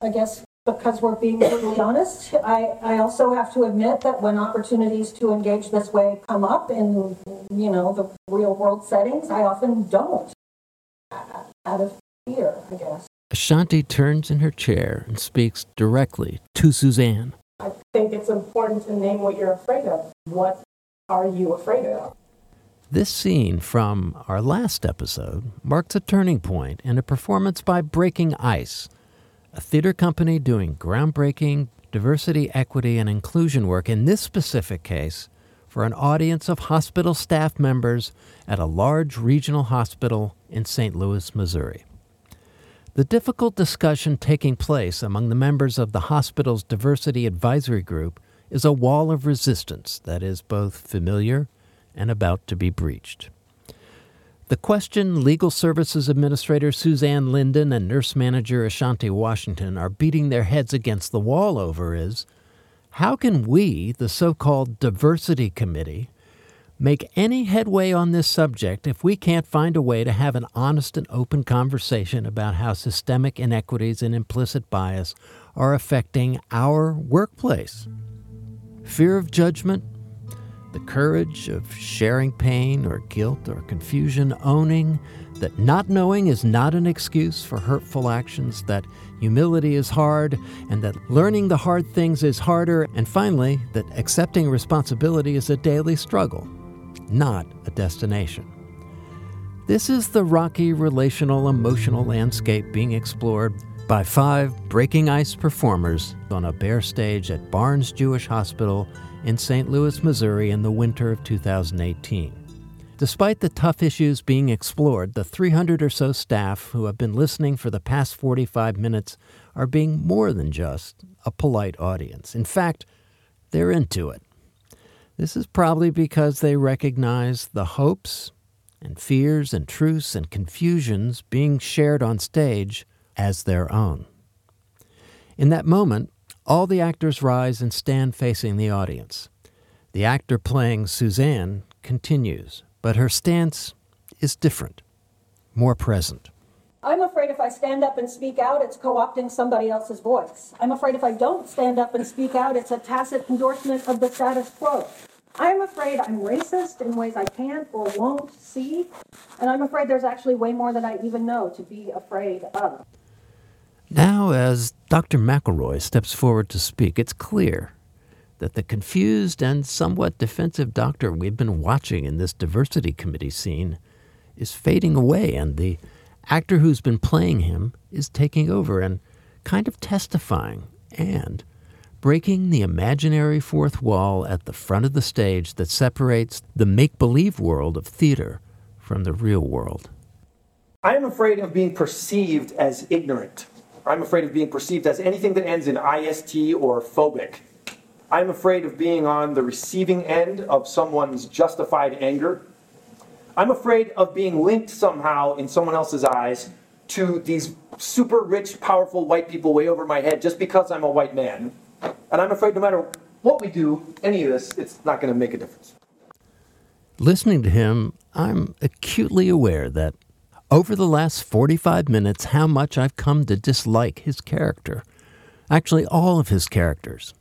I guess because we're being brutally honest. I, I also have to admit that when opportunities to engage this way come up in, you know, the real world settings, I often don't out of fear, I guess. Ashanti turns in her chair and speaks directly to Suzanne. I think it's important to name what you're afraid of. What are you afraid of? This scene from our last episode marks a turning point in a performance by Breaking Ice, a theater company doing groundbreaking diversity, equity, and inclusion work in this specific case for an audience of hospital staff members at a large regional hospital in St. Louis, Missouri. The difficult discussion taking place among the members of the hospital's diversity advisory group is a wall of resistance that is both familiar and about to be breached. The question Legal Services Administrator Suzanne Linden and Nurse Manager Ashanti Washington are beating their heads against the wall over is how can we, the so called Diversity Committee, make any headway on this subject if we can't find a way to have an honest and open conversation about how systemic inequities and implicit bias are affecting our workplace? Fear of judgment, the courage of sharing pain or guilt or confusion, owning that not knowing is not an excuse for hurtful actions, that humility is hard, and that learning the hard things is harder, and finally, that accepting responsibility is a daily struggle, not a destination. This is the rocky relational emotional landscape being explored by five breaking ice performers on a bare stage at Barnes Jewish Hospital in St. Louis, Missouri in the winter of 2018. Despite the tough issues being explored, the 300 or so staff who have been listening for the past 45 minutes are being more than just a polite audience. In fact, they're into it. This is probably because they recognize the hopes and fears and truths and confusions being shared on stage as their own. In that moment, all the actors rise and stand facing the audience. The actor playing Suzanne continues, but her stance is different, more present. I'm afraid if I stand up and speak out, it's co opting somebody else's voice. I'm afraid if I don't stand up and speak out, it's a tacit endorsement of the status quo. I'm afraid I'm racist in ways I can't or won't see, and I'm afraid there's actually way more than I even know to be afraid of. Now, as Dr. McElroy steps forward to speak, it's clear that the confused and somewhat defensive doctor we've been watching in this diversity committee scene is fading away, and the actor who's been playing him is taking over and kind of testifying and breaking the imaginary fourth wall at the front of the stage that separates the make believe world of theater from the real world. I am afraid of being perceived as ignorant. I'm afraid of being perceived as anything that ends in IST or phobic. I'm afraid of being on the receiving end of someone's justified anger. I'm afraid of being linked somehow in someone else's eyes to these super rich, powerful white people way over my head just because I'm a white man. And I'm afraid no matter what we do, any of this, it's not going to make a difference. Listening to him, I'm acutely aware that over the last 45 minutes how much I've come to dislike his character. Actually, all of his characters.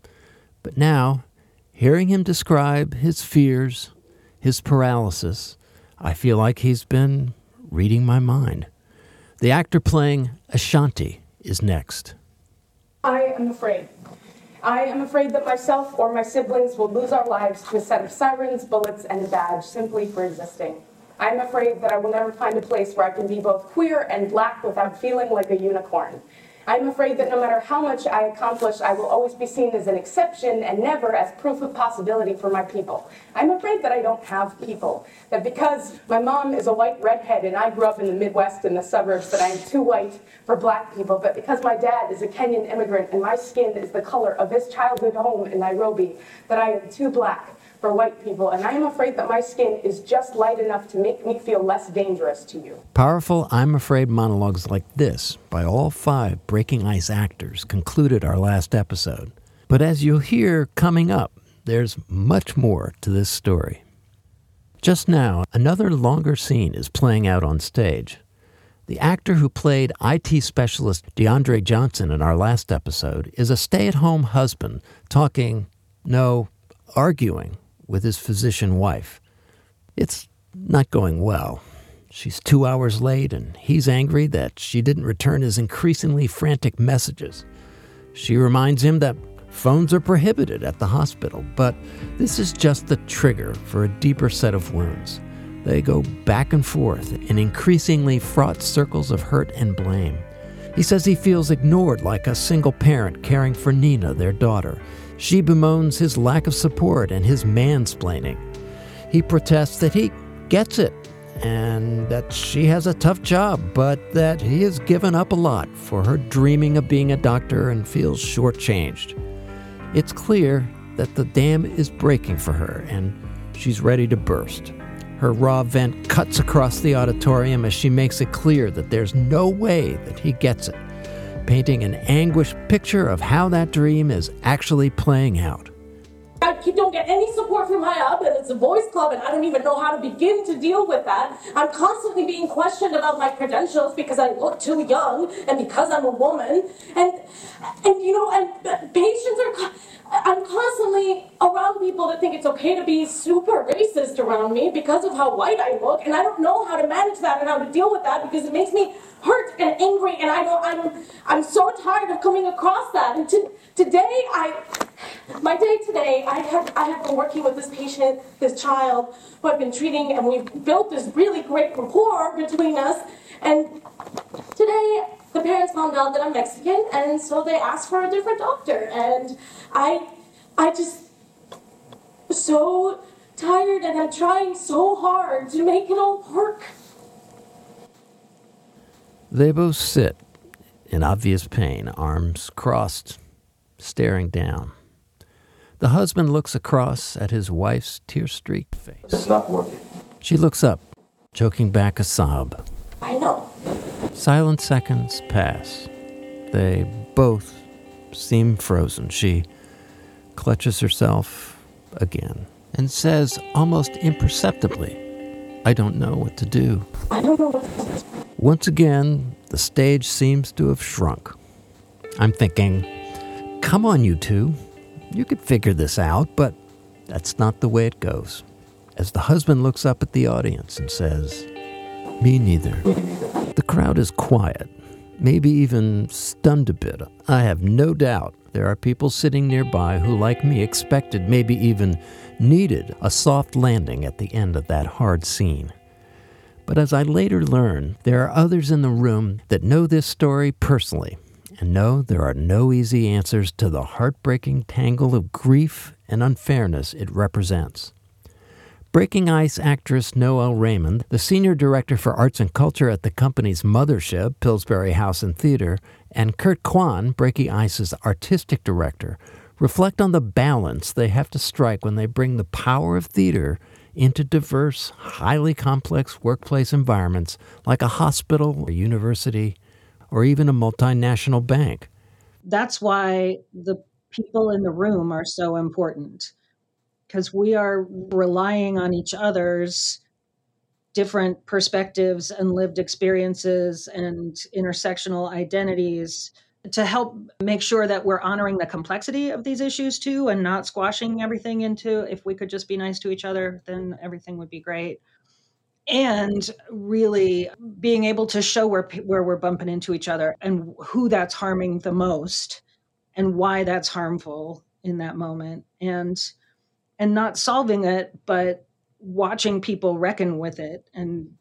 But now, hearing him describe his fears, his paralysis, I feel like he's been reading my mind. The actor playing Ashanti is next. I am afraid. I am afraid that myself or my siblings will lose our lives to a set of sirens, bullets, and a badge simply for existing. I'm afraid that I will never find a place where I can be both queer and black without feeling like a unicorn. I'm afraid that no matter how much I accomplish, I will always be seen as an exception and never as proof of possibility for my people. I'm afraid that I don't have people. That because my mom is a white redhead and I grew up in the Midwest in the suburbs, that I am too white for black people. But because my dad is a Kenyan immigrant and my skin is the color of his childhood home in Nairobi, that I am too black for white people, and I am afraid that my skin is just light enough to make me feel less dangerous to you. Powerful I'm Afraid monologues like this by all five Breaking Ice actors concluded our last episode. But as you'll hear coming up, there's much more to this story. Just now, another longer scene is playing out on stage. The actor who played IT specialist DeAndre Johnson in our last episode is a stay at home husband talking, no, arguing with his physician wife. It's not going well. She's two hours late, and he's angry that she didn't return his increasingly frantic messages. She reminds him that phones are prohibited at the hospital, but this is just the trigger for a deeper set of wounds. They go back and forth in increasingly fraught circles of hurt and blame. He says he feels ignored like a single parent caring for Nina, their daughter. She bemoans his lack of support and his mansplaining. He protests that he gets it and that she has a tough job, but that he has given up a lot for her dreaming of being a doctor and feels shortchanged. It's clear that the dam is breaking for her and she's ready to burst. Her raw vent cuts across the auditorium as she makes it clear that there's no way that he gets it, painting an anguished picture of how that dream is actually playing out. I don't get any support from high up, and it's a boys' club, and I don't even know how to begin to deal with that. I'm constantly being questioned about my credentials because I look too young and because I'm a woman, and and you know, and patients are. I'm constantly around people that think it's okay to be super racist around me because of how white I look, and I don't know how to manage that and how to deal with that because it makes me hurt and angry, and I don't. I'm I'm so tired of coming across that. And to, today, I my day today, I have I have been working with this patient, this child, who I've been treating, and we've built this really great rapport between us. And today, the parents found out that I'm Mexican, and so they asked for a different doctor. And I, I just so tired, and I'm trying so hard to make it all work. They both sit in obvious pain, arms crossed, staring down. The husband looks across at his wife's tear streaked face. It's not working. She looks up, choking back a sob. I know. Silent seconds pass. They both seem frozen. She clutches herself again and says almost imperceptibly, I don't know what to do. I don't know what to do. Once again, the stage seems to have shrunk. I'm thinking, come on, you two. You could figure this out, but that's not the way it goes. As the husband looks up at the audience and says, Me neither. The crowd is quiet, maybe even stunned a bit. I have no doubt there are people sitting nearby who, like me, expected, maybe even needed, a soft landing at the end of that hard scene. But as I later learned, there are others in the room that know this story personally and no, there are no easy answers to the heartbreaking tangle of grief and unfairness it represents. Breaking Ice actress Noël Raymond, the senior director for arts and culture at the company's mothership, Pillsbury House and Theater, and Kurt Kwan, Breaking Ice's artistic director, reflect on the balance they have to strike when they bring the power of theater into diverse, highly complex workplace environments like a hospital, a university, or even a multinational bank. That's why the people in the room are so important because we are relying on each other's different perspectives and lived experiences and intersectional identities to help make sure that we're honoring the complexity of these issues too and not squashing everything into if we could just be nice to each other then everything would be great and really being able to show where where we're bumping into each other and who that's harming the most and why that's harmful in that moment. And and not solving it but watching people reckon with it and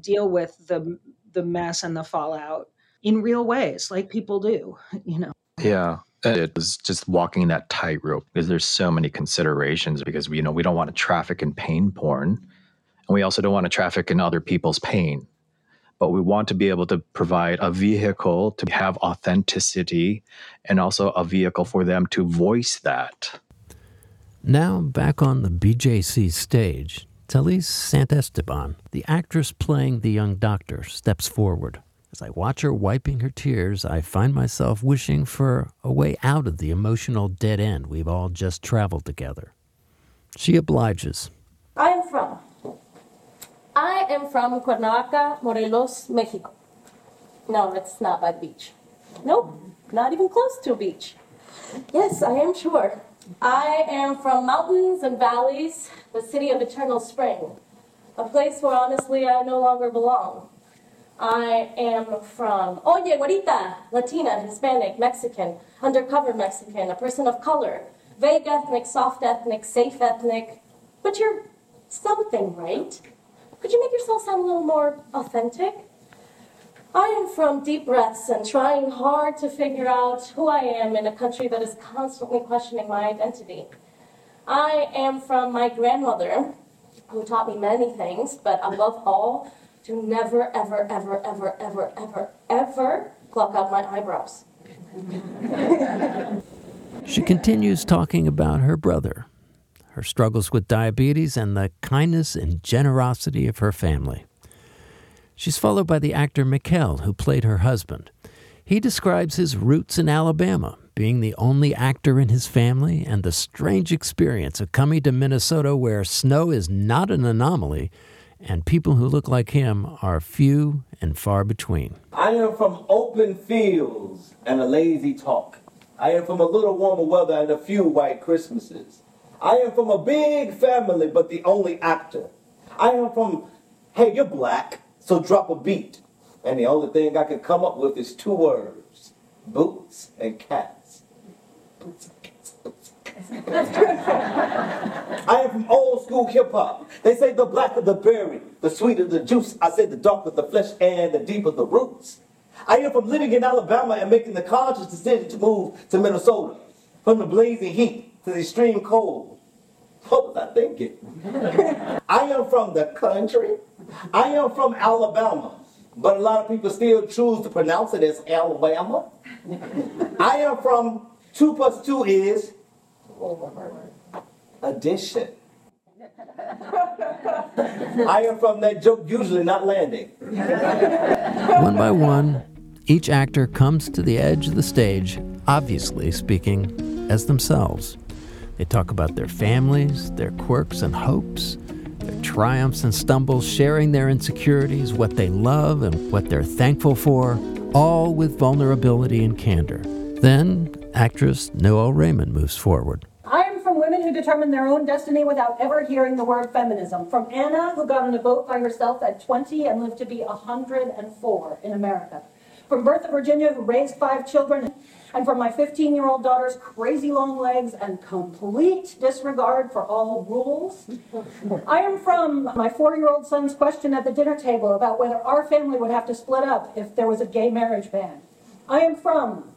deal with the the mess and the fallout in real ways like people do you know? Yeah. It was just walking that tightrope because there's so many considerations because we you know we don't want to traffic in pain porn and we also don't want to traffic in other people's pain. But we want to be able to provide a vehicle to have authenticity and also a vehicle for them to voice that. Now, back on the BJC stage, Thalise Santesteban, the actress playing the young doctor, steps forward. As I watch her wiping her tears, I find myself wishing for a way out of the emotional dead end we've all just traveled together. She obliges. I am from I am from Cuernavaca, Morelos, Mexico. No, it's not by the beach. Nope, not even close to a beach. Yes, I am sure. I am from mountains and valleys, the city of eternal spring, a place where honestly I no longer belong. I am from Oye, Güerita, Latina, Hispanic, Mexican, undercover Mexican, a person of color, vague ethnic, soft ethnic, safe ethnic. But you're something, right? Could you make yourself sound a little more authentic? I am from deep breaths and trying hard to figure out who I am in a country that is constantly questioning my identity. I am from my grandmother, who taught me many things, but above all, to never, ever, ever, ever, ever, ever, ever pluck out my eyebrows. She continues talking about her brother, her struggles with diabetes, and the kindness and generosity of her family. She's followed by the actor Mikkel, who played her husband. He describes his roots in Alabama, being the only actor in his family, and the strange experience of coming to Minnesota where snow is not an anomaly and people who look like him are few and far between. I am from open fields and a lazy talk. I am from a little warmer weather and a few white Christmases. I am from a big family, but the only actor. I am from, hey, you're black, so drop a beat. And the only thing I can come up with is two words boots and cats. Boots and cats. Boots and cats. I am from old school hip hop. They say the blacker the berry, the sweeter the juice. I say the darker the flesh and the deeper the roots. I am from living in Alabama and making the conscious decision to move to Minnesota. From the blazing heat to the extreme cold. What was I thinking? I am from the country. I am from Alabama. But a lot of people still choose to pronounce it as Alabama. I am from two plus two is addition. I am from that joke usually not landing. One by one, each actor comes to the edge of the stage, obviously speaking as themselves. They talk about their families, their quirks and hopes, their triumphs and stumbles, sharing their insecurities, what they love and what they're thankful for, all with vulnerability and candor. Then, actress Noël Raymond moves forward. I am from women who determine their own destiny without ever hearing the word feminism. From Anna, who got on a boat by herself at 20 and lived to be 104 in America. From Bertha, Virginia, who raised five children. And from my 15 year old daughter's crazy long legs and complete disregard for all rules. I am from my four year old son's question at the dinner table about whether our family would have to split up if there was a gay marriage ban. I am from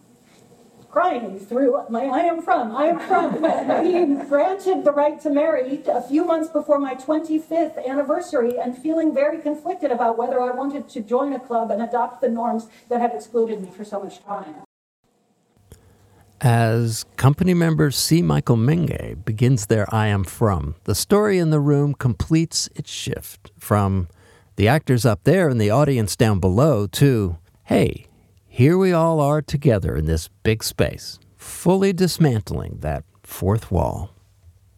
crying through my I am from I am from being granted the right to marry a few months before my 25th anniversary and feeling very conflicted about whether I wanted to join a club and adopt the norms that had excluded me for so much time. As company member C. Michael Menge begins their I Am From, the story in the room completes its shift from the actors up there and the audience down below to, hey, here we all are together in this big space, fully dismantling that fourth wall.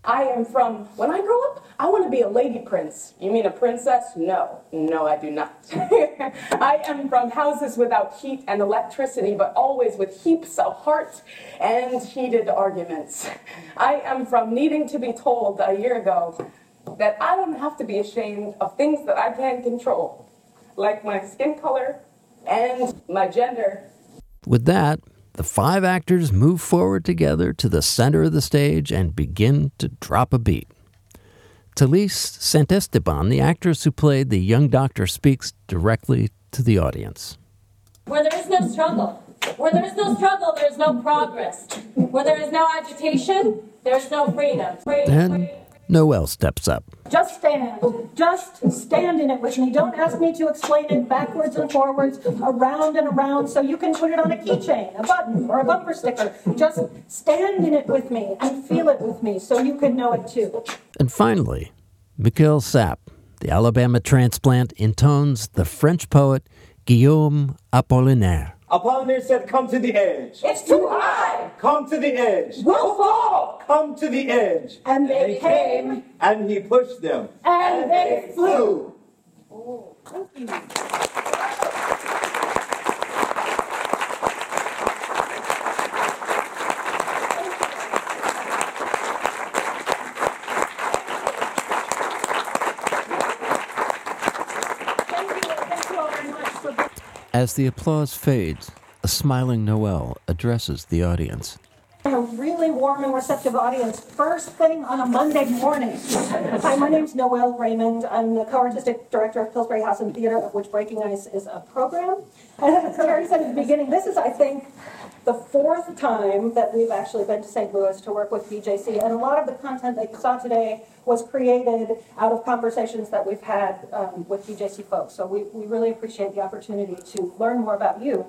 I am from, when I grow up, I want to be a lady prince. You mean a princess? No, no, I do not. I am from houses without heat and electricity, but always with heaps of heart and heated arguments. I am from needing to be told a year ago that I don't have to be ashamed of things that I can't control, like my skin color and my gender. With that, the five actors move forward together to the center of the stage and begin to drop a beat. Talise Santesteban, the actress who played the young doctor, speaks directly to the audience. Where there is no struggle, where there is no struggle, there is no progress. Where there is no agitation, there is no freedom. freedom, Then freedom. Noel steps up. Just stand. Just stand in it with me. Don't ask me to explain it backwards and forwards, around and around, so you can put it on a keychain, a button, or a bumper sticker. Just stand in it with me and feel it with me so you can know it too. And finally, Mikhail Sapp, the Alabama transplant, intones the French poet Guillaume Apollinaire. Apollinaire said, Come to the edge. It's too high! Come to the edge. We'll fall! Come to the edge. And they came, And he pushed them. and they flew. Flew. Oh, As the applause fades, a smiling Noel addresses the audience. A really warm and receptive audience. First thing on a Monday morning. Hi, my name's Noel Raymond. I'm the co-artistic director of Pillsbury House and Theater, of which Breaking Ice is a program. And as Terry said at the beginning, this is, I think, the fourth time that we've actually been to St. Louis to work with BJC. And a lot of the content that you saw today was created out of conversations that we've had um, with BJC folks. So we, we really appreciate the opportunity to learn more about you.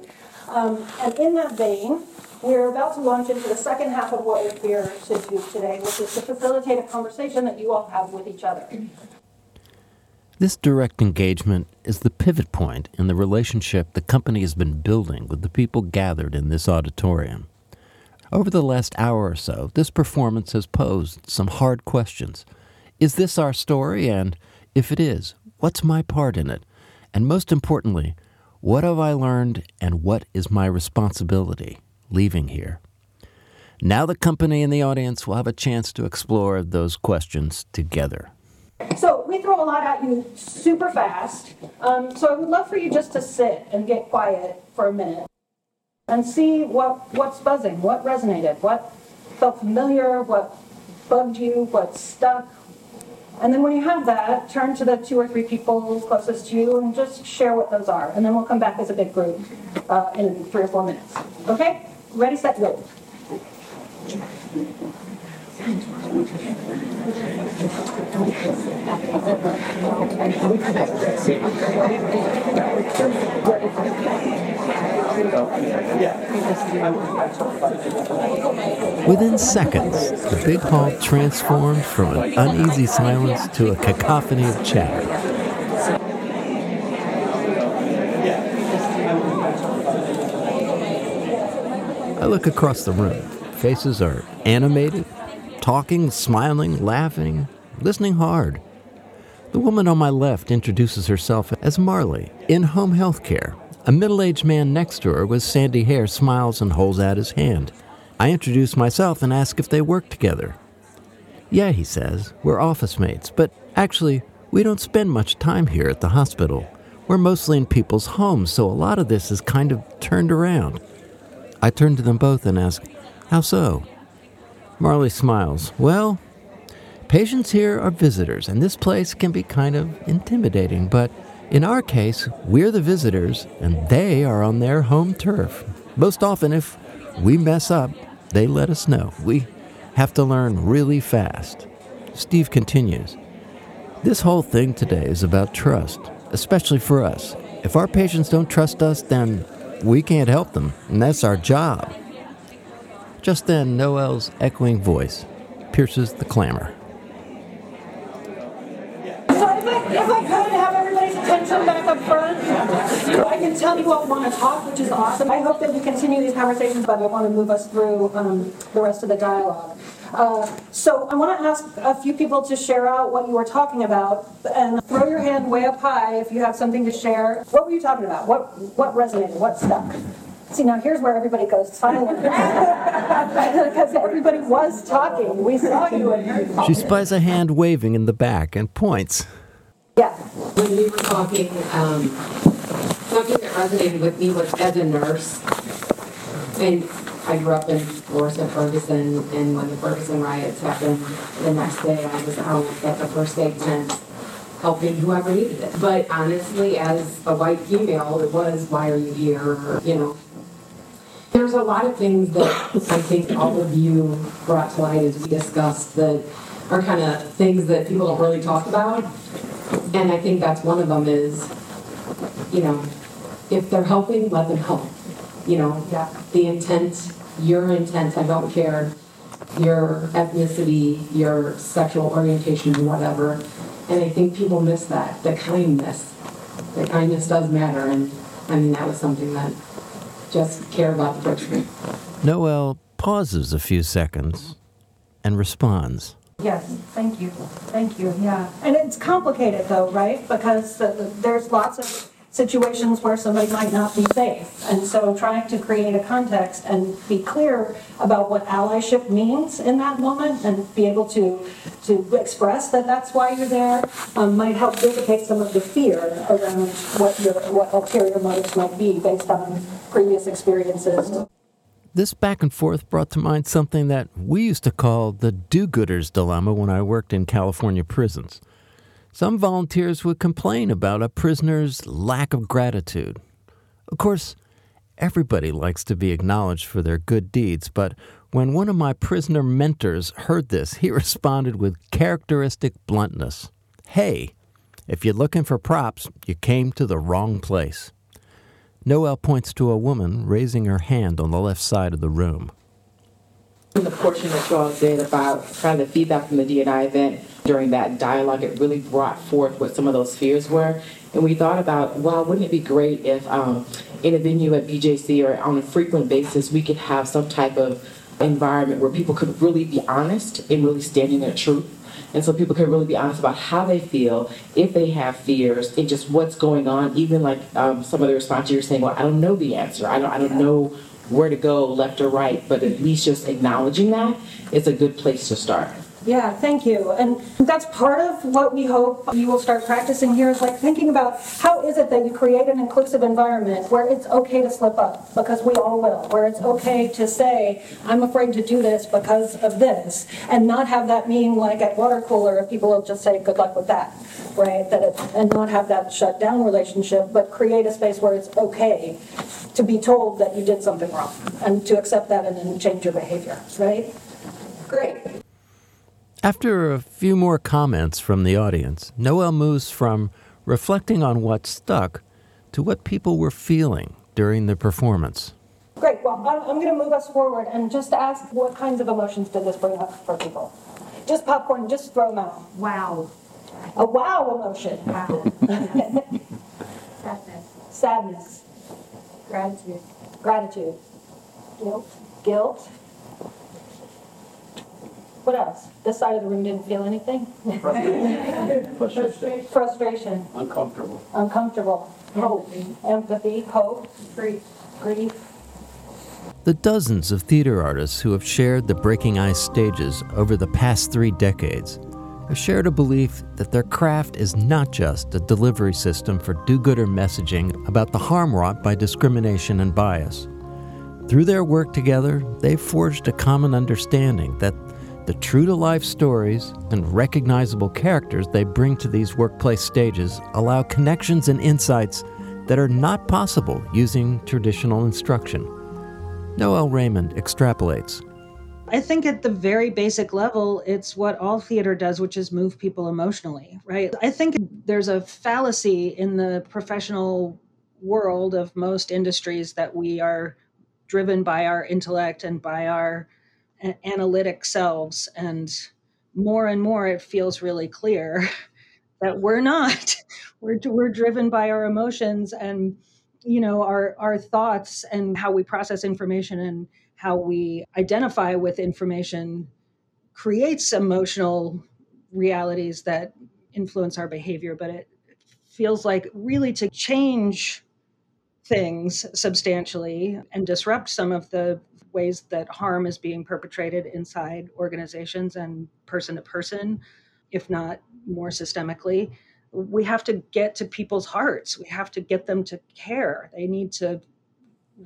Um, and in that vein, we're about to launch into the second half of what we're here to do today, which is to facilitate a conversation that you all have with each other. This direct engagement is the pivot point in the relationship the company has been building with the people gathered in this auditorium. Over the last hour or so, this performance has posed some hard questions. Is this our story? And if it is, what's my part in it? And most importantly, what have I learned and what is my responsibility leaving here? Now, the company and the audience will have a chance to explore those questions together. So we throw a lot at you super fast. Um, so I would love for you just to sit and get quiet for a minute and see what, what's buzzing, what resonated, what felt familiar, what bugged you, what stuck. And then when you have that, turn to the two or three people closest to you and just share what those are. And then we'll come back as a big group uh, in three or four minutes. Okay? Ready, set, go. Within seconds, the big hall transformed from an uneasy silence to a cacophony of chatter. I look across the room. Faces are animated, talking, smiling, laughing, listening hard. The woman on my left introduces herself as Marley in home health care. A middle aged man next to her with sandy hair smiles and holds out his hand. I introduce myself and ask if they work together. Yeah, he says, we're office mates, but actually, we don't spend much time here at the hospital. We're mostly in people's homes, so a lot of this is kind of turned around. I turn to them both and ask, How so? Marley smiles. Well, patients here are visitors, and this place can be kind of intimidating, but in our case, we're the visitors, and they are on their home turf. Most often, if we mess up, they let us know. We have to learn really fast. Steve continues This whole thing today is about trust, especially for us. If our patients don't trust us, then we can't help them, and that's our job. Just then, Noel's echoing voice pierces the clamor. So if I, if I could have everybody's attention back up front, I can tell you all want to talk, which is awesome. I hope that we continue these conversations, but I want to move us through um, the rest of the dialogue. Uh, so I want to ask a few people to share out what you were talking about, and throw your hand way up high if you have something to share. What were you talking about? What what resonated? What stuck? See, now here's where everybody goes silent. because everybody was talking. We saw you and heard She spies a hand waving in the back and points. Yeah. when we were talking, um, something that resonated with me was as a nurse, and I grew up in Florissant, Ferguson, and when the Ferguson riots happened, the next day I was out at the first aid tent helping whoever needed it. But honestly, as a white female, it was, why are you here, you know. There's a lot of things that I think all of you brought to light as we discussed that are kind of things that people don't really talk about. And I think that's one of them is, you know, if they're helping, let them help. You know, the intent, your intent, I don't care your ethnicity, your sexual orientation, whatever. And I think people miss that, the kindness. The kindness does matter. And I mean, that was something that just care about the picture. Noel pauses a few seconds and responds. Yes, thank you, thank you, yeah. And it's complicated though, right? Because uh, there's lots of situations where somebody might not be safe. And so trying to create a context and be clear about what allyship means in that moment and be able to, to express that that's why you're there um, might help dissipate some of the fear around what your what ulterior motives might be based on previous experiences. This back and forth brought to mind something that we used to call the do gooder's dilemma when I worked in California prisons. Some volunteers would complain about a prisoner's lack of gratitude. Of course, everybody likes to be acknowledged for their good deeds, but when one of my prisoner mentors heard this, he responded with characteristic bluntness Hey, if you're looking for props, you came to the wrong place. Noel points to a woman raising her hand on the left side of the room. The portion that you all did about kind of the feedback from the DEI event during that dialogue, it really brought forth what some of those fears were. And we thought about, wow, wouldn't it be great if um, in a venue at BJC or on a frequent basis, we could have some type of environment where people could really be honest and really stand in their truth and so people can really be honest about how they feel, if they have fears, and just what's going on. Even like um, some of the responses you're saying, well, I don't know the answer. I don't, I don't know where to go, left or right. But at least just acknowledging that is a good place to start. Yeah, thank you. And that's part of what we hope you will start practicing here is like thinking about how is it that you create an inclusive environment where it's okay to slip up, because we all will, where it's okay to say, I'm afraid to do this because of this, and not have that mean like at water cooler, if people will just say, good luck with that, right? That it, and not have that shut down relationship, but create a space where it's okay to be told that you did something wrong and to accept that and then change your behavior, right? Great. After a few more comments from the audience, Noel moves from reflecting on what stuck to what people were feeling during the performance. Great. Well, I'm, going to move us forward and just ask what kinds of emotions did this bring up for people? Just popcorn, just throw them out. Wow. A wow emotion. Wow. Sadness. Sadness. Gratitude. Gratitude. Guilt. Guilt. What else? This side of the room didn't feel anything? Frustration. Frustration. Uncomfortable. Uncomfortable. Hope. Empathy. Hope. Grief. Grief. The dozens of theater artists who have shared the Breaking Ice stages over the past three decades have shared a belief that their craft is not just a delivery system for do gooder messaging about the harm wrought by discrimination and bias. Through their work together, they've forged a common understanding that the true to life stories and recognizable characters they bring to these workplace stages allow connections and insights that are not possible using traditional instruction. Noel Raymond extrapolates. I think at the very basic level, it's what all theater does, which is move people emotionally, right? I think there's a fallacy in the professional world of most industries that we are driven by our intellect and by our analytic selves and more and more it feels really clear that we're not. We're, we're driven by our emotions and you know our our thoughts and how we process information and how we identify with information creates emotional realities that influence our behavior but it feels like really to change things substantially and disrupt some of the ways that harm is being perpetrated inside organizations and person to person, if not more systemically. We have to get to people's hearts. We have to get them to care. They need to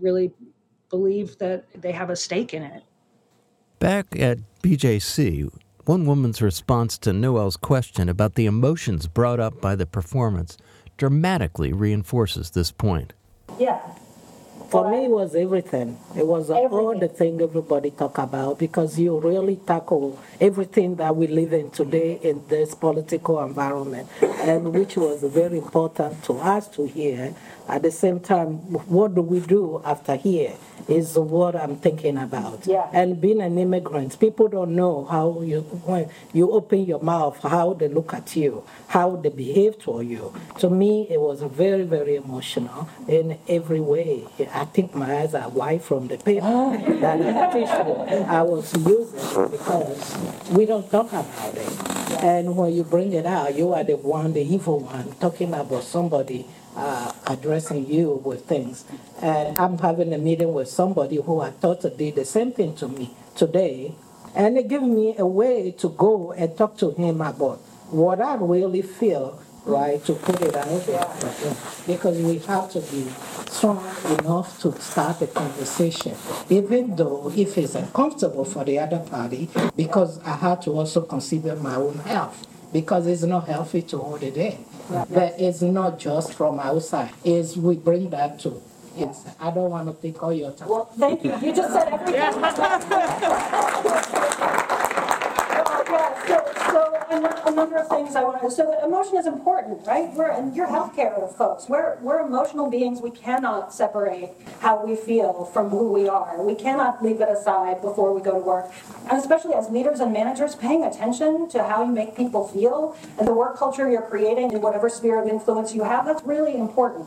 really believe that they have a stake in it. Back at BJC, one woman's response to Noel's question about the emotions brought up by the performance dramatically reinforces this point. Yeah, for me, it was everything. It was everything. all the thing everybody talk about because you really tackle everything that we live in today in this political environment, and which was very important to us to hear. At the same time, what do we do after here? is what I'm thinking about. Yeah. And being an immigrant, people don't know how you when you open your mouth, how they look at you, how they behave toward you. To me, it was very, very emotional in every way. I think my eyes are wide from the paper that I was using because we don't talk about it. And when you bring it out, you are the one, the evil one, talking about somebody uh, addressing you with things. And I'm having a meeting with somebody who I thought did the same thing to me today. And it gave me a way to go and talk to him about what I really feel, right, to put it out there. Because we have to be strong enough to start a conversation, even though if it's uncomfortable for the other party, because I had to also consider my own health, because it's not healthy to hold it in. But it's not just from outside, it's we bring that too. Yes, I don't want to take all your time. Well, thank you. You just said everything. Well, yeah, so, so a a number of things I want to, so emotion is important, right? We're, and you're healthcare folks. We're, we're emotional beings. We cannot separate how we feel from who we are. We cannot leave it aside before we go to work. And especially as leaders and managers, paying attention to how you make people feel and the work culture you're creating in whatever sphere of influence you have, that's really important.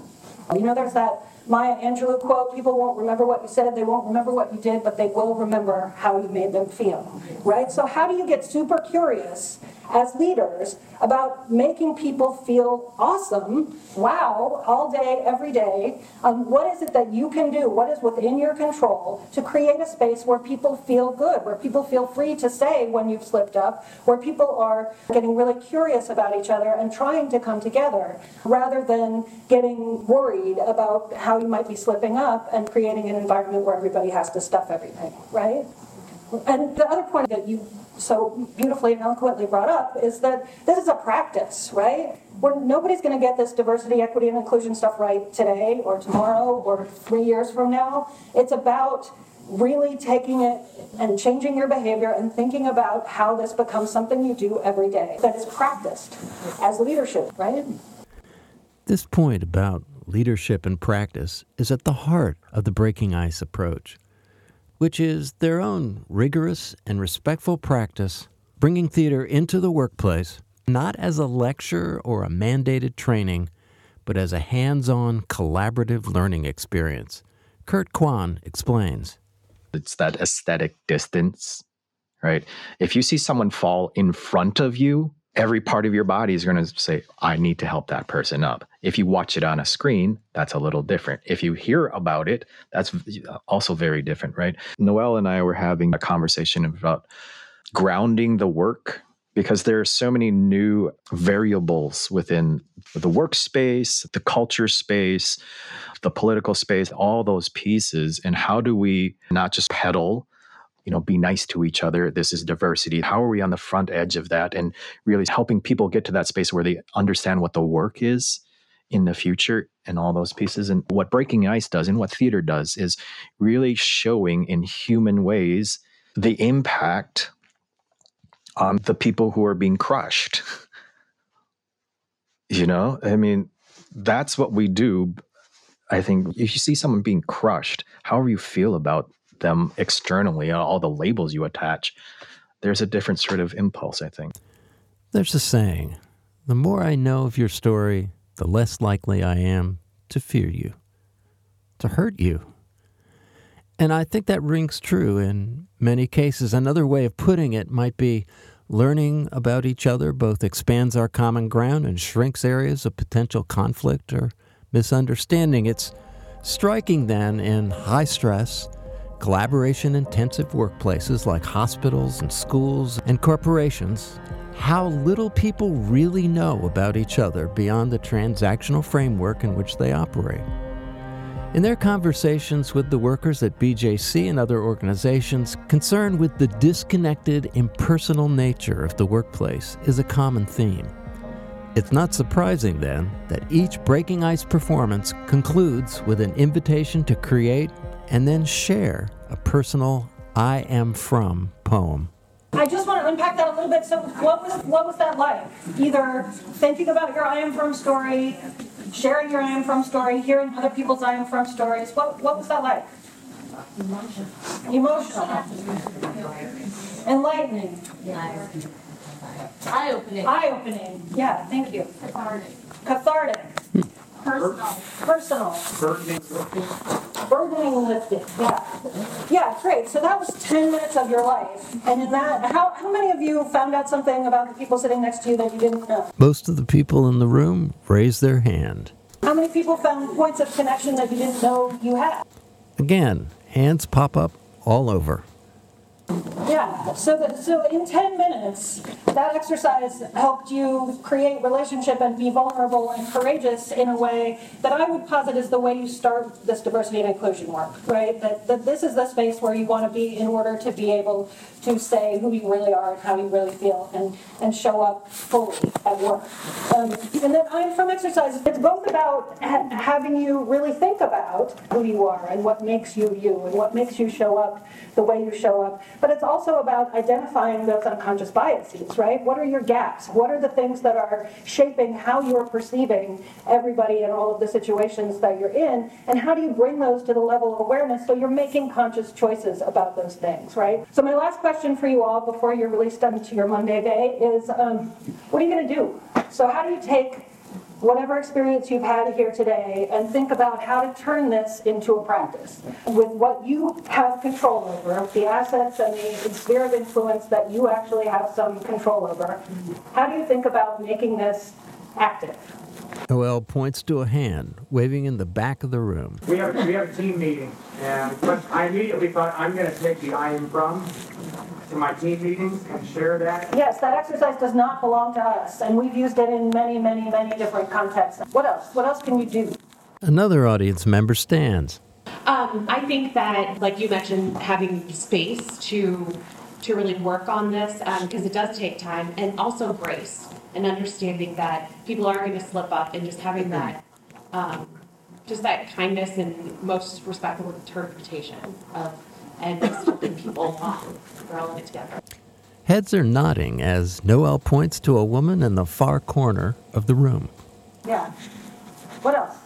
You know, there's that Maya Angelou quote, people won't remember what you said, they won't remember what you did, but they will remember how you made them feel, right? So how do you get super curious as leaders about making people feel awesome, wow, all day, every day? Um, what is it that you can do? What is within your control to create a space where people feel good, where people feel free to say when you've slipped up, where people are getting really curious about each other and trying to come together rather than getting worried about how you might be slipping up and creating an environment where everybody has to stuff everything, right? And the other point that you so beautifully and eloquently brought up is that this is a practice, right? Where nobody's going to get this diversity, equity, and inclusion stuff right today or tomorrow or three years from now. It's about really taking it and changing your behavior and thinking about how this becomes something you do every day that is practiced as leadership, right? This point about leadership and practice is at the heart of the breaking ice approach, which is their own rigorous and respectful practice bringing theater into the workplace, not as a lecture or a mandated training, but as a hands on collaborative learning experience. Kurt Kwan explains. It's that aesthetic distance, right? If you see someone fall in front of you, every part of your body is going to say, I need to help that person up. If you watch it on a screen, that's a little different. If you hear about it, that's uh, also very different, right? Noel and I were having a conversation about grounding the work because there are so many new variables within the workspace, the culture space, the political space, all those pieces. And how do we not just peddle you know be nice to each other this is diversity. How are we on the front edge of that and really helping people get to that space where they understand what the work is in the future and all those pieces? And what breaking ice does and what theater does is really showing in human ways the impact on the people who are being crushed. You know? I mean that's what we do i think. If you see someone being crushed however you feel about them externally, uh, all the labels you attach, there's a different sort of impulse, I think. There's a saying the more I know of your story, the less likely I am to fear you, to hurt you. And I think that rings true in many cases. Another way of putting it might be learning about each other both expands our common ground and shrinks areas of potential conflict or misunderstanding. It's striking then in high stress, collaboration intensive workplaces like hospitals and schools and corporations, how little people really know about each other beyond the transactional framework in which they operate. In their conversations with the workers at BJC and other organizations, concern with the disconnected, impersonal nature of the workplace is a common theme. It's not surprising, then, that each Breaking Ice performance concludes with an invitation to create and then share a personal I am from poem. I just want to unpack that a little bit. So, what was what was that like? Either thinking about your I am from story, sharing your I am from story, hearing other people's I am from stories. What what was that like? Emotional. Emotional. Enlightening. Eye opening. Eye opening. Yeah. Thank you. Cathartic. Cathartic. Personal. Personal. Burdening lifted. Yeah. Yeah, great. So that was 10 minutes of your life. And in that, how, how many of you found out something about the people sitting next to you that you didn't know? Most of the people in the room raised their hand. How many people found points of connection that you didn't know you had? Again, hands pop up all over. Yeah, so that, so in 10 minutes, that exercise helped you create relationship and be vulnerable and courageous in a way that I would posit is the way you start this diversity and inclusion work, right? That, that this is the space where you want to be in order to be able to say who you really are and how you really feel and, and show up fully at work. Um, and then I'm from exercise, it's both about ha- having you really think about who you are and what makes you you and what makes you show up the way you show up, but it's also about identifying those unconscious biases, right? What are your gaps? What are the things that are shaping how you're perceiving everybody in all of the situations that you're in? And how do you bring those to the level of awareness so you're making conscious choices about those things, right? So, my last question for you all before you're released into your Monday day is um, what are you going to do? So, how do you take whatever experience you've had here today and think about how to turn this into a practice with what you have control over, the assets and the sphere of influence that you actually have some control over. How do you think about making this active? Noël points to a hand waving in the back of the room. We have, we have a team meeting, and but I immediately thought, I'm gonna take the I am from to my team meetings and share that. Yes, that exercise does not belong to us, and we've used it in many, many, many different contexts. What else? What else can you do? Another audience member stands. Um, I think that, like you mentioned, having space to to really work on this because it does take time, and also grace and understanding that people are going to slip up, and just having that, um, just that kindness and most respectful interpretation of and just helping people um, rolling it together. Heads are nodding as Noël points to a woman in the far corner of the room. Yeah. What else?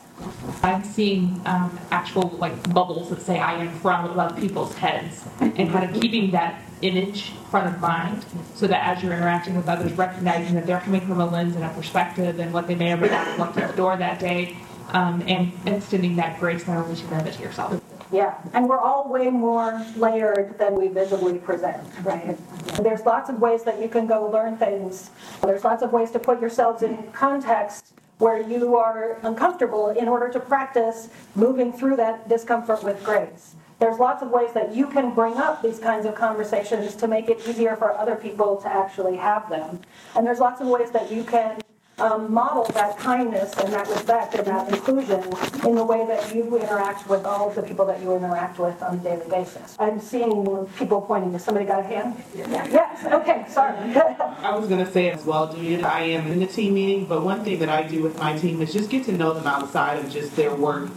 I'm seeing um, actual like bubbles that say I am from above people's heads and kind of keeping that image front of mind so that as you're interacting with others, recognizing that they're coming from a lens and a perspective and what they may may not have walked through the door that day um, and extending that grace not only to them but to yourself. Yeah, and we're all way more layered than we visibly present, right? There's lots of ways that you can go learn things. There's lots of ways to put yourselves in context where you are uncomfortable in order to practice moving through that discomfort with grace. There's lots of ways that you can bring up these kinds of conversations to make it easier for other people to actually have them. And there's lots of ways that you can um, model that kindness and that respect and that inclusion in the way that you interact with all of the people that you interact with on a daily basis. I'm seeing more people pointing. Has somebody got a hand? Yeah. Yes. Okay. Sorry. I was going to say as well, Julian, I am in the team meeting, but one thing that I do with my team is just get to know them outside of just their work.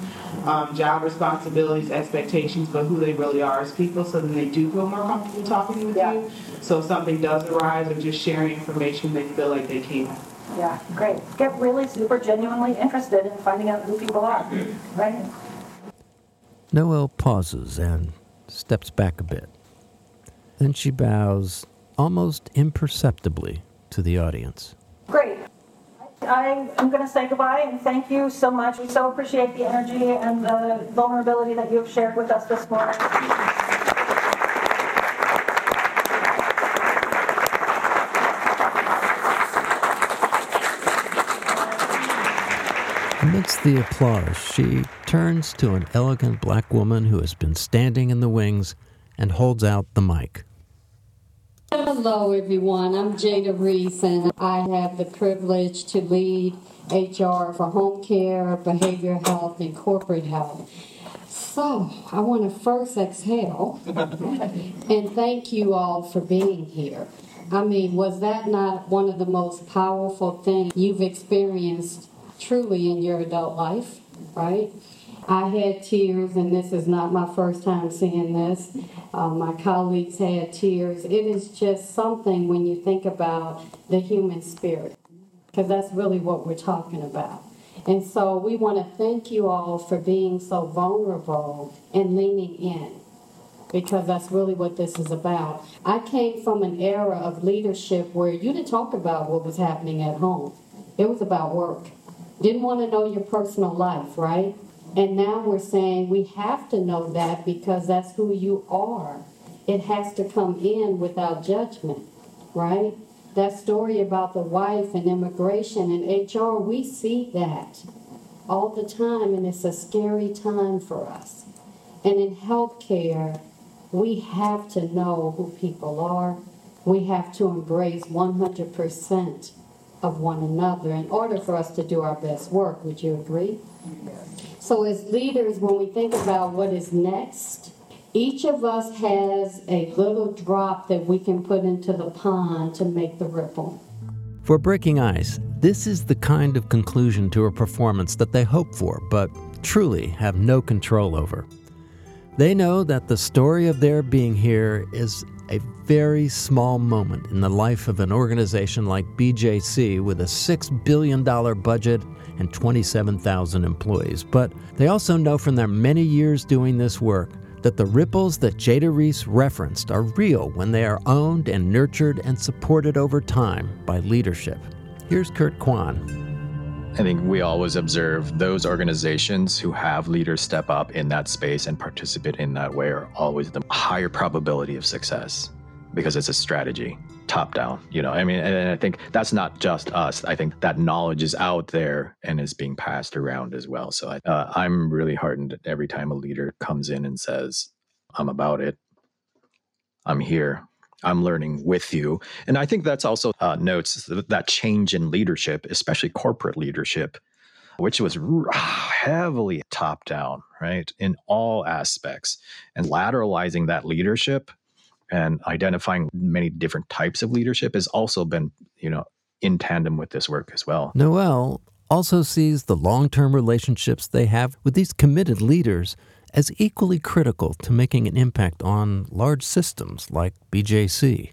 Um, job responsibilities, expectations, but who they really are as people, so then they do feel more comfortable talking with yeah. you. So if something does arise or just sharing information, they feel like they can. Yeah, great. Get really super genuinely interested in finding out who people are, right? Noël pauses and steps back a bit. Then she bows almost imperceptibly to the audience. Great. I am going to say goodbye and thank you so much. We so appreciate the energy and the vulnerability that you have shared with us this morning. Amidst the applause, she turns to an elegant black woman who has been standing in the wings and holds out the mic. Hello, everyone. I'm Jada Reese, and I have the privilege to lead HR for home care, behavioral health, and corporate health. So, I want to first exhale and thank you all for being here. I mean, was that not one of the most powerful things you've experienced truly in your adult life, right? I had tears, and this is not my first time seeing this. Uh, my colleagues had tears. It is just something when you think about the human spirit, because that's really what we're talking about. And so we want to thank you all for being so vulnerable and leaning in, because that's really what this is about. I came from an era of leadership where you didn't talk about what was happening at home, it was about work. Didn't want to know your personal life, right? And now we're saying we have to know that because that's who you are. It has to come in without judgment, right? That story about the wife and immigration and HR, we see that. all the time, and it's a scary time for us. And in healthcare, we have to know who people are. We have to embrace 100% of one another in order for us to do our best work. Would you agree? So, as leaders, when we think about what is next, each of us has a little drop that we can put into the pond to make the ripple. For Breaking Ice, this is the kind of conclusion to a performance that they hope for, but truly have no control over. They know that the story of their being here is a very small moment in the life of an organization like BJC with a $6 billion budget and 27,000 employees. But they also know from their many years doing this work that the ripples that Jada Reese referenced are real when they are owned and nurtured and supported over time by leadership. Here's Kurt Kwan. I think we always observe those organizations who have leaders step up in that space and participate in that way are always the higher probability of success because it's a strategy top down you know? I mean and i think that's not just us. I think that knowledge is out there and is being passed around as well. So I, uh, i'm really heartened every time a leader comes in and says i'm about it. I'm here i'm learning with you and i think that's also uh, notes that change in leadership especially corporate leadership which was heavily top down right in all aspects and lateralizing that leadership and identifying many different types of leadership has also been, you know, in tandem with this work as well. Noël also sees the long term relationships they have with these committed leaders as equally critical to making an impact on large systems like BJC.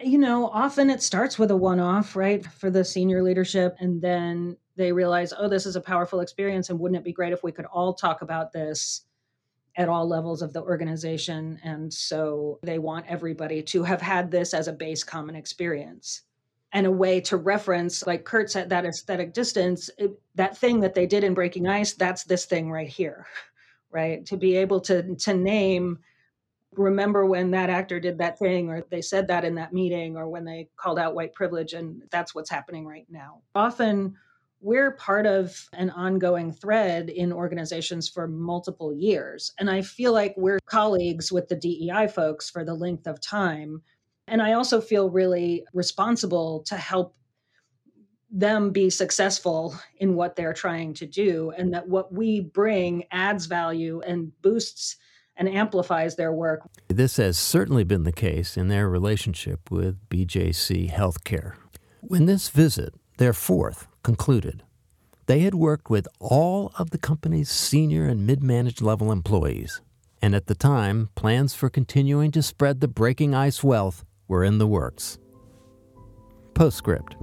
You know, often it starts with a one off, right, for the senior leadership, and then they realize, oh, this is a powerful experience, and wouldn't it be great if we could all talk about this at all levels of the organization. And so they want everybody to have had this as a base common experience and a way to reference, like Kurt said, that aesthetic distance, it, that thing that they did in Breaking Ice, that's this thing right here, right? To be able to, to name, remember when that actor did that thing, or they said that in that meeting, or when they called out white privilege, and that's what's happening right now. Often, we're part of an ongoing thread in organizations for multiple years. And I feel like we're colleagues with the DEI folks for the length of time. And I also feel really responsible to help them be successful in what they're trying to do, and that what we bring adds value and boosts and amplifies their work. This has certainly been the case in their relationship with BJC Healthcare. When this visit, their fourth, concluded. They had worked with all of the company's senior and mid managed level employees, and at the time, plans for continuing to spread the breaking ice wealth were in the works. Postscript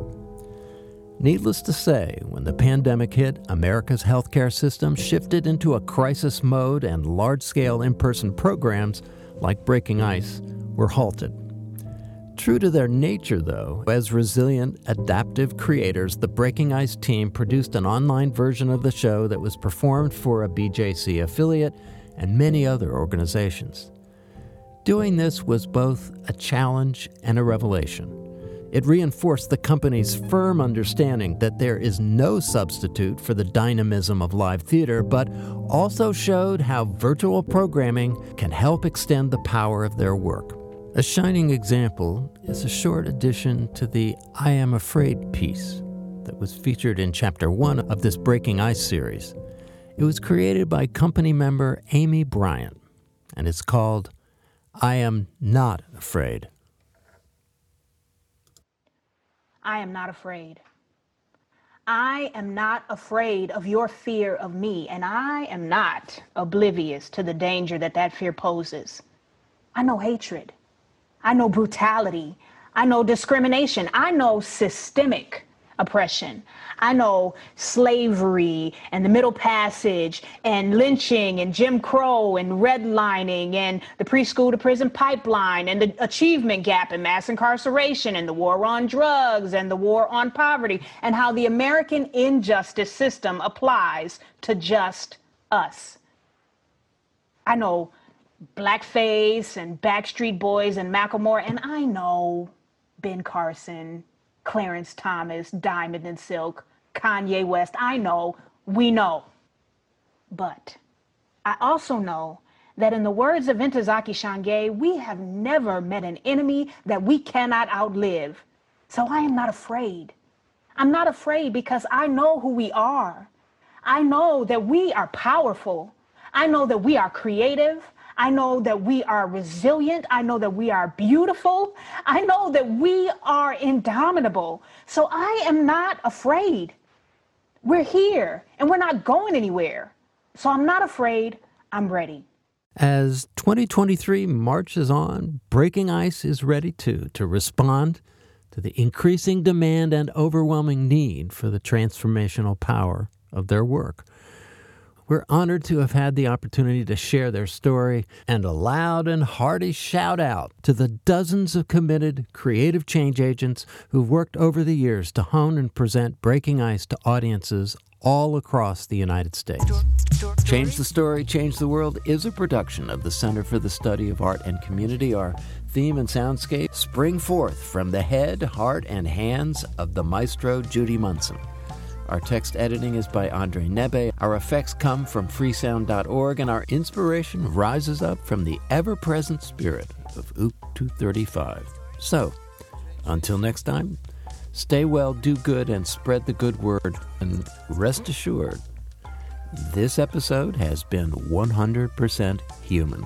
Needless to say, when the pandemic hit, America's healthcare system shifted into a crisis mode and large scale in person programs like Breaking Ice were halted. True to their nature, though, as resilient, adaptive creators, the Breaking Ice team produced an online version of the show that was performed for a BJC affiliate and many other organizations. Doing this was both a challenge and a revelation. It reinforced the company's firm understanding that there is no substitute for the dynamism of live theater, but also showed how virtual programming can help extend the power of their work. A shining example is a short addition to the I Am Afraid piece that was featured in Chapter 1 of this Breaking Ice series. It was created by company member Amy Bryant, and it's called I Am Not Afraid. I am not afraid. I am not afraid of your fear of me, and I am not oblivious to the danger that that fear poses. I know hatred. I know brutality. I know discrimination. I know systemic oppression. I know slavery and the Middle Passage and lynching and Jim Crow and redlining and the preschool to prison pipeline and the achievement gap and mass incarceration and the war on drugs and the war on poverty and how the American injustice system applies to just us. I know Blackface and Backstreet Boys and Macklemore, and I know Ben Carson, Clarence Thomas, Diamond and Silk, Kanye West. I know we know. But I also know that in the words of Ntozake Shange, we have never met an enemy that we cannot outlive. So I am not afraid. I'm not afraid because I know who we are. I know that we are powerful. I know that we are creative. I know that we are resilient. I know that we are beautiful. I know that we are indomitable. So I am not afraid. We're here and we're not going anywhere. So I'm not afraid. I'm ready. As 2023 marches on, Breaking Ice is ready too to respond to the increasing demand and overwhelming need for the transformational power of their work. We're honored to have had the opportunity to share their story and a loud and hearty shout out to the dozens of committed creative change agents who've worked over the years to hone and present Breaking Ice to audiences all across the United States. Change the Story, Change the World is a production of the Center for the Study of Art and Community. Our theme and soundscape spring forth from the head, heart, and hands of the maestro Judy Munson. Our text editing is by Andre Nebe. Our effects come from freesound.org, and our inspiration rises up from the ever present spirit of OOP 235. So, until next time, stay well, do good, and spread the good word. And rest assured, this episode has been 100% human.